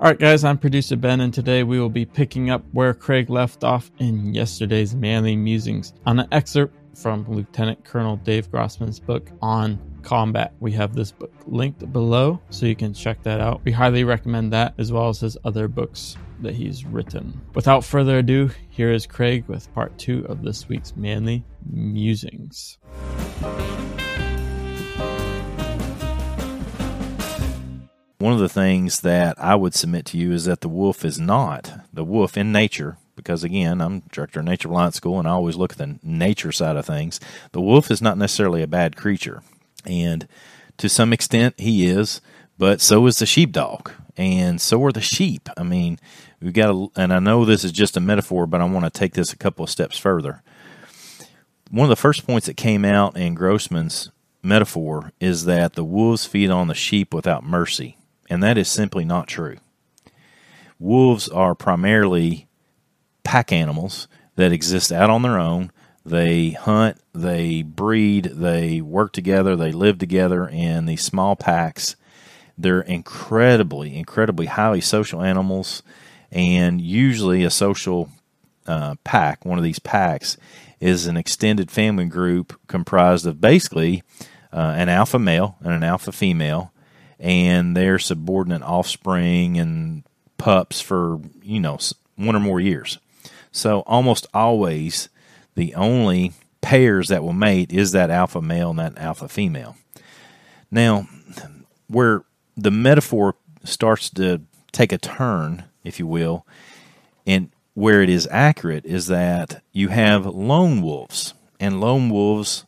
All right, guys, I'm producer Ben, and today we will be picking up where Craig left off in yesterday's Manly Musings on an excerpt from Lieutenant Colonel Dave Grossman's book on combat. We have this book linked below, so you can check that out. We highly recommend that as well as his other books that he's written. Without further ado, here is Craig with part two of this week's Manly Musings. One of the things that I would submit to you is that the wolf is not the wolf in nature, because again, I'm director of Nature Reliance School and I always look at the nature side of things. The wolf is not necessarily a bad creature. And to some extent, he is, but so is the sheepdog, and so are the sheep. I mean, we've got, to, and I know this is just a metaphor, but I want to take this a couple of steps further. One of the first points that came out in Grossman's metaphor is that the wolves feed on the sheep without mercy and that is simply not true. Wolves are primarily pack animals that exist out on their own. They hunt, they breed, they work together, they live together in these small packs. They're incredibly, incredibly highly social animals, and usually a social uh, pack, one of these packs, is an extended family group comprised of basically uh, an alpha male and an alpha female and their subordinate offspring and pups for, you know, one or more years. So almost always the only pairs that will mate is that alpha male and that alpha female. Now, where the metaphor starts to take a turn, if you will, and where it is accurate is that you have lone wolves. And lone wolves,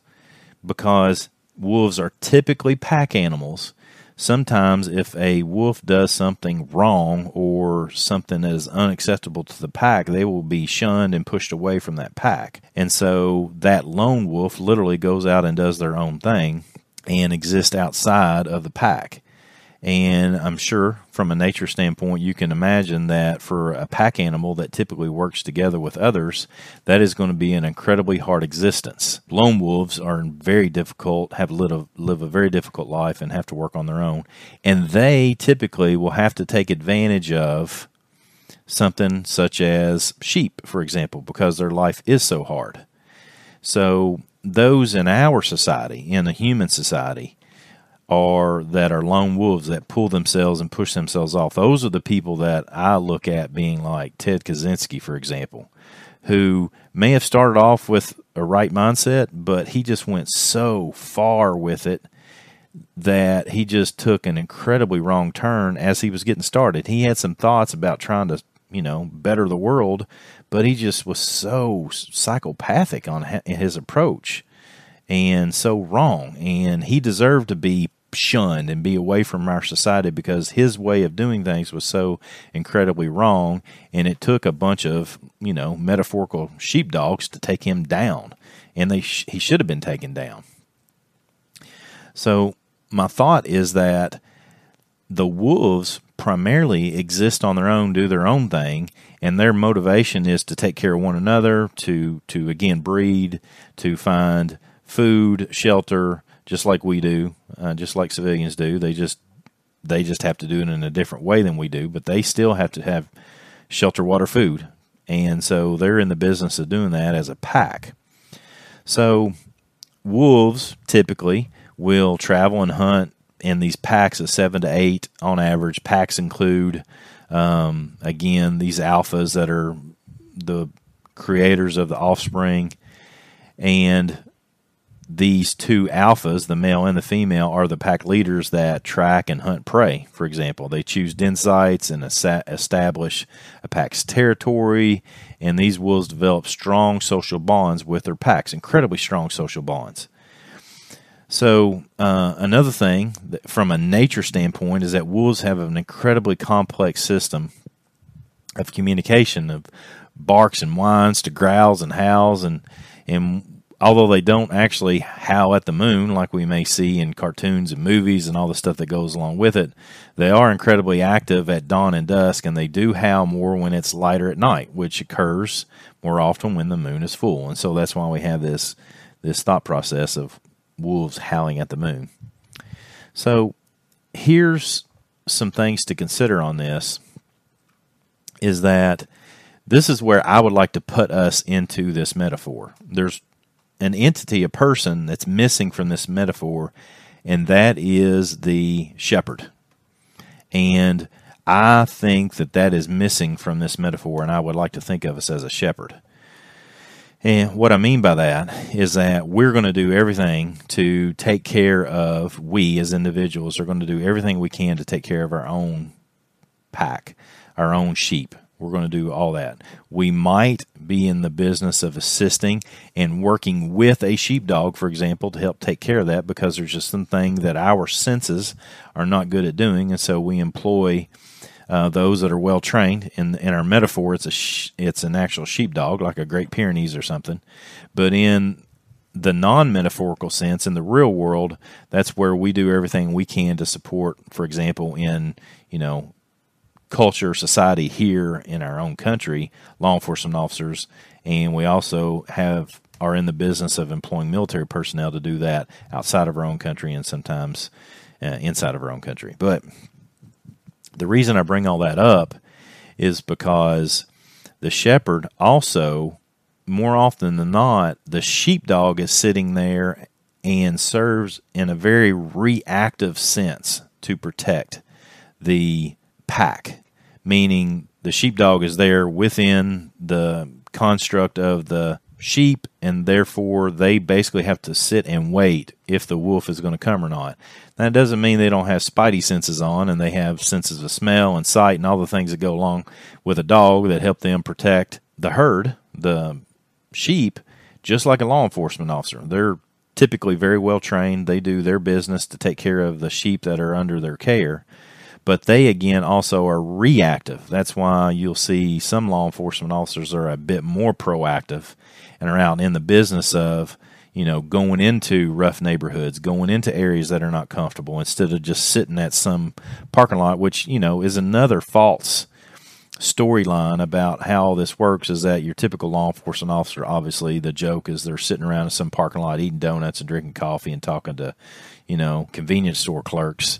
because wolves are typically pack animals, sometimes if a wolf does something wrong or something that is unacceptable to the pack, they will be shunned and pushed away from that pack. And so that lone wolf literally goes out and does their own thing and exists outside of the pack. And I'm sure from a nature standpoint, you can imagine that for a pack animal that typically works together with others, that is going to be an incredibly hard existence. Lone wolves are very difficult, have lived a, live a very difficult life, and have to work on their own. And they typically will have to take advantage of something such as sheep, for example, because their life is so hard. So, those in our society, in the human society, are that are lone wolves that pull themselves and push themselves off. Those are the people that I look at being like Ted Kaczynski, for example, who may have started off with a right mindset, but he just went so far with it that he just took an incredibly wrong turn as he was getting started. He had some thoughts about trying to, you know, better the world, but he just was so psychopathic on his approach and so wrong. And he deserved to be shunned and be away from our society because his way of doing things was so incredibly wrong. And it took a bunch of, you know, metaphorical sheepdogs to take him down. And they sh- he should have been taken down. So, my thought is that the wolves primarily exist on their own, do their own thing, and their motivation is to take care of one another, to to again breed, to find food, shelter, just like we do, uh, just like civilians do. They just they just have to do it in a different way than we do, but they still have to have shelter, water, food, and so they're in the business of doing that as a pack. So wolves typically will travel and hunt in these packs of seven to eight on average. Packs include um, again these alphas that are the creators of the offspring and these two alphas, the male and the female, are the pack leaders that track and hunt prey. For example, they choose den sites and establish a pack's territory, and these wolves develop strong social bonds with their packs, incredibly strong social bonds. So, uh, another thing from a nature standpoint is that wolves have an incredibly complex system of communication of barks and whines to growls and howls and and although they don't actually howl at the moon like we may see in cartoons and movies and all the stuff that goes along with it, they are incredibly active at dawn and dusk and they do howl more when it's lighter at night, which occurs more often when the moon is full. And so that's why we have this this thought process of wolves howling at the moon. So here's some things to consider on this is that this is where I would like to put us into this metaphor. There's an entity, a person that's missing from this metaphor, and that is the shepherd. And I think that that is missing from this metaphor, and I would like to think of us as a shepherd. And what I mean by that is that we're going to do everything to take care of, we as individuals are going to do everything we can to take care of our own pack, our own sheep. We're going to do all that. We might be in the business of assisting and working with a sheepdog, for example, to help take care of that because there's just something that our senses are not good at doing. And so we employ uh, those that are well trained. In in our metaphor, it's a sh- it's an actual sheepdog, like a Great Pyrenees or something. But in the non metaphorical sense, in the real world, that's where we do everything we can to support. For example, in you know culture, society here in our own country, law enforcement officers, and we also have are in the business of employing military personnel to do that outside of our own country and sometimes uh, inside of our own country. But the reason I bring all that up is because the shepherd also, more often than not, the sheepdog is sitting there and serves in a very reactive sense to protect the pack, meaning the sheepdog is there within the construct of the sheep, and therefore they basically have to sit and wait if the wolf is going to come or not. That doesn't mean they don't have spidey senses on and they have senses of smell and sight and all the things that go along with a dog that help them protect the herd, the sheep, just like a law enforcement officer. They're typically very well trained. They do their business to take care of the sheep that are under their care but they again also are reactive. That's why you'll see some law enforcement officers are a bit more proactive and are out in the business of you know going into rough neighborhoods, going into areas that are not comfortable instead of just sitting at some parking lot, which you know is another false storyline about how this works is that your typical law enforcement officer obviously the joke is they're sitting around in some parking lot eating donuts and drinking coffee and talking to you know convenience store clerks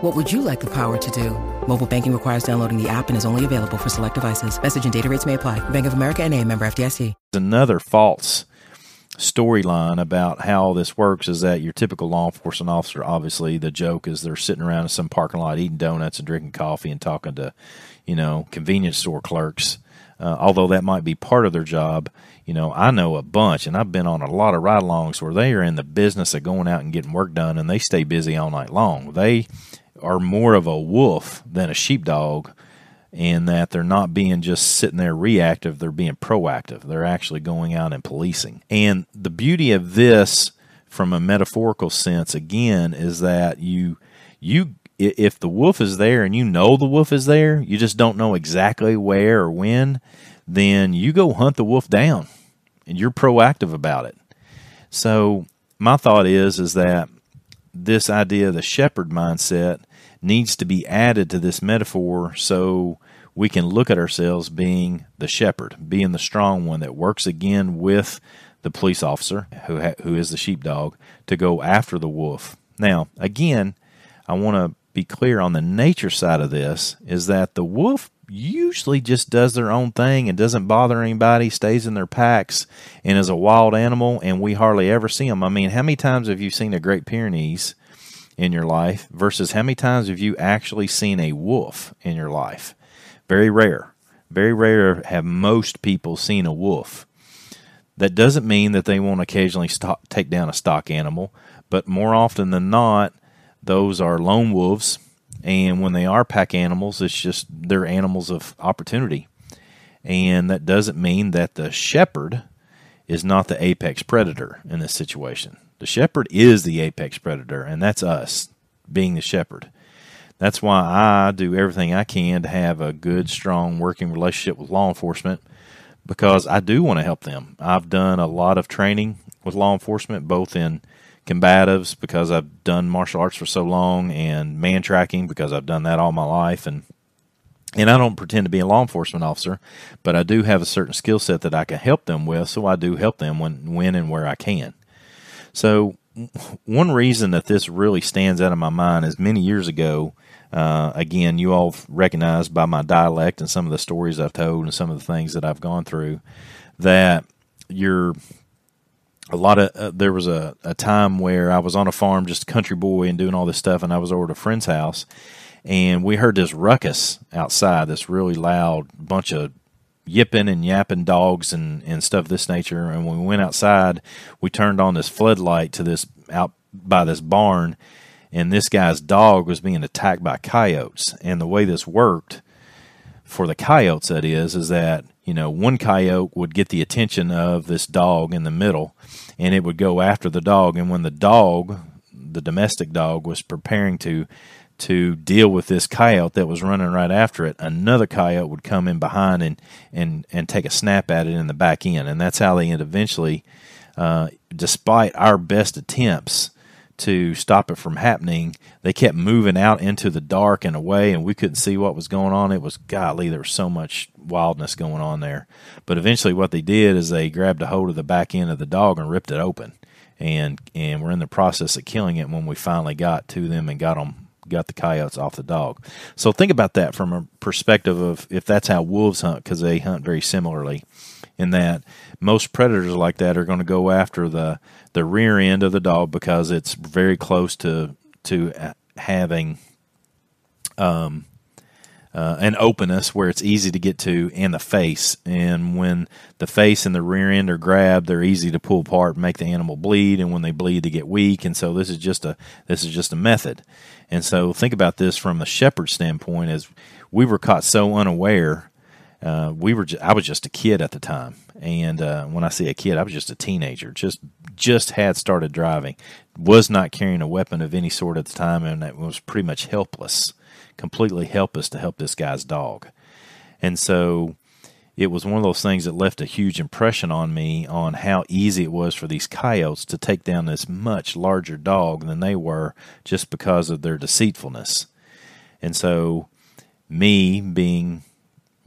What would you like the power to do? Mobile banking requires downloading the app and is only available for select devices. Message and data rates may apply. Bank of America and a member FDIC. Another false storyline about how this works is that your typical law enforcement officer, obviously, the joke is they're sitting around in some parking lot eating donuts and drinking coffee and talking to, you know, convenience store clerks. Uh, although that might be part of their job, you know, I know a bunch, and I've been on a lot of ride alongs where they are in the business of going out and getting work done, and they stay busy all night long. They are more of a wolf than a sheepdog in that they're not being just sitting there reactive, they're being proactive. They're actually going out and policing. And the beauty of this from a metaphorical sense again is that you you if the wolf is there and you know the wolf is there, you just don't know exactly where or when, then you go hunt the wolf down and you're proactive about it. So my thought is is that this idea of the shepherd mindset needs to be added to this metaphor so we can look at ourselves being the shepherd, being the strong one that works again with the police officer who ha- who is the sheepdog to go after the wolf. Now, again, I want to be clear on the nature side of this is that the wolf usually just does their own thing and doesn't bother anybody, stays in their packs, and is a wild animal, and we hardly ever see them. I mean, how many times have you seen a Great Pyrenees in your life versus how many times have you actually seen a wolf in your life? Very rare. Very rare have most people seen a wolf. That doesn't mean that they won't occasionally stock, take down a stock animal, but more often than not, those are lone wolves. And when they are pack animals, it's just they're animals of opportunity. And that doesn't mean that the shepherd is not the apex predator in this situation. The shepherd is the apex predator, and that's us being the shepherd. That's why I do everything I can to have a good, strong working relationship with law enforcement because I do want to help them. I've done a lot of training with law enforcement, both in combatives because I've done martial arts for so long, and man tracking because I've done that all my life, and and I don't pretend to be a law enforcement officer, but I do have a certain skill set that I can help them with, so I do help them when when and where I can. So one reason that this really stands out in my mind is many years ago. Uh, again, you all recognize by my dialect and some of the stories I've told and some of the things that I've gone through that you're a lot of uh, there was a, a time where I was on a farm, just a country boy, and doing all this stuff, and I was over at a friend's house, and we heard this ruckus outside, this really loud bunch of yipping and yapping dogs and, and stuff of this nature. And when we went outside, we turned on this floodlight to this out by this barn, and this guy's dog was being attacked by coyotes. And the way this worked for the coyotes, that is, is that you know one coyote would get the attention of this dog in the middle, and it would go after the dog. And when the dog, the domestic dog, was preparing to to deal with this coyote that was running right after it, another coyote would come in behind and and and take a snap at it in the back end, and that's how they eventually, uh, despite our best attempts to stop it from happening, they kept moving out into the dark and away, and we couldn't see what was going on. It was golly, there was so much wildness going on there. But eventually, what they did is they grabbed a hold of the back end of the dog and ripped it open, and and we're in the process of killing it when we finally got to them and got them got the coyotes off the dog. So think about that from a perspective of if that's how wolves hunt, because they hunt very similarly. In that most predators like that are going to go after the the rear end of the dog because it's very close to to having um, uh, an openness where it's easy to get to, and the face. And when the face and the rear end are grabbed, they're easy to pull apart and make the animal bleed. And when they bleed, they get weak. And so this is just a this is just a method. And so think about this from the shepherd standpoint: as we were caught so unaware. Uh, we were. I was just a kid at the time, and uh, when I say a kid, I was just a teenager. Just just had started driving, was not carrying a weapon of any sort at the time, and that was pretty much helpless completely helpless to help this guy's dog. And so it was one of those things that left a huge impression on me on how easy it was for these coyotes to take down this much larger dog than they were just because of their deceitfulness. And so, me being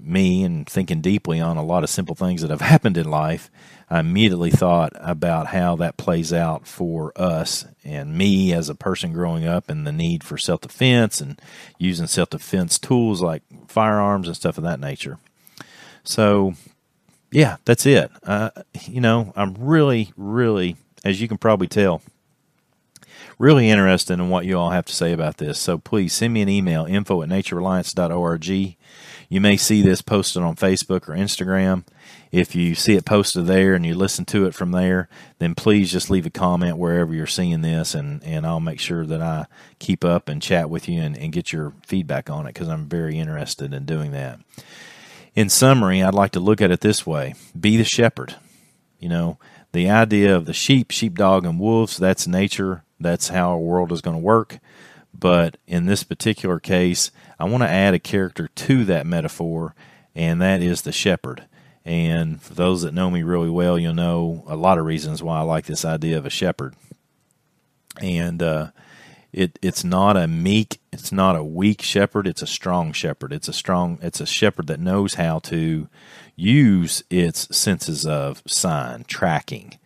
me and thinking deeply on a lot of simple things that have happened in life, I immediately thought about how that plays out for us and me as a person growing up and the need for self defense and using self defense tools like firearms and stuff of that nature. So, yeah, that's it. Uh, you know, I'm really, really, as you can probably tell, really interested in what you all have to say about this. So please send me an email, info at naturereliance.org. You may see this posted on Facebook or Instagram. If you see it posted there and you listen to it from there, then please just leave a comment wherever you're seeing this, and, and I'll make sure that I keep up and chat with you and, and get your feedback on it because I'm very interested in doing that. In summary, I'd like to look at it this way be the shepherd. You know, the idea of the sheep, sheepdog, and wolves, that's nature. That's how our world is going to work. But in this particular case, I want to add a character to that metaphor, and that is the shepherd. And for those that know me really well, you'll know a lot of reasons why I like this idea of a shepherd. And uh, it it's not a meek, it's not a weak shepherd. It's a strong shepherd. It's a strong. It's a shepherd that knows how to use its senses of sign tracking.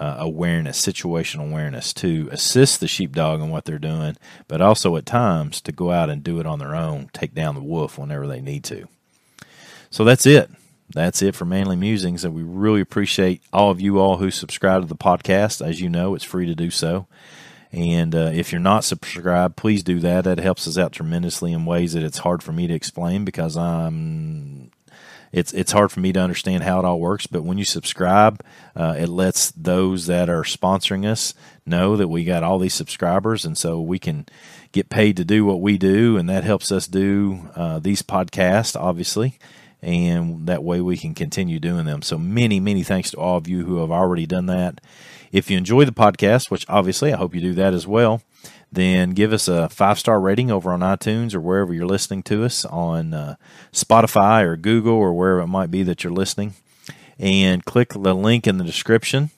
Uh, awareness, situational awareness to assist the sheepdog in what they're doing, but also at times to go out and do it on their own, take down the wolf whenever they need to. So that's it that's it for Manly Musings. And we really appreciate all of you all who subscribe to the podcast. As you know, it's free to do so. And uh, if you're not subscribed, please do that. That helps us out tremendously in ways that it's hard for me to explain because I'm it's it's hard for me to understand how it all works. But when you subscribe, uh, it lets those that are sponsoring us know that we got all these subscribers, and so we can get paid to do what we do, and that helps us do uh, these podcasts, obviously. And that way we can continue doing them. So, many, many thanks to all of you who have already done that. If you enjoy the podcast, which obviously I hope you do that as well, then give us a five star rating over on iTunes or wherever you're listening to us on uh, Spotify or Google or wherever it might be that you're listening. And click the link in the description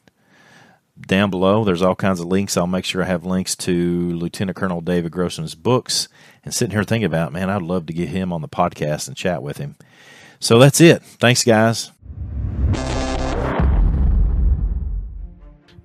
down below. There's all kinds of links. I'll make sure I have links to Lieutenant Colonel David Grossman's books. And sitting here thinking about, man, I'd love to get him on the podcast and chat with him. So that's it. Thanks, guys.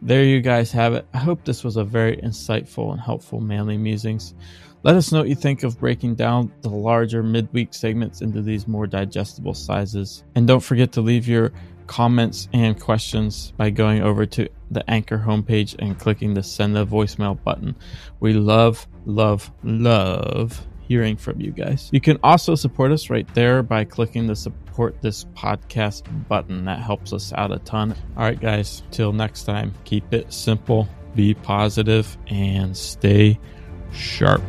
There you guys have it. I hope this was a very insightful and helpful Manly Musings. Let us know what you think of breaking down the larger midweek segments into these more digestible sizes. And don't forget to leave your comments and questions by going over to the Anchor homepage and clicking the send a voicemail button. We love, love, love hearing from you guys. You can also support us right there by clicking the support this podcast button. That helps us out a ton. All right, guys, till next time, keep it simple, be positive, and stay sharp.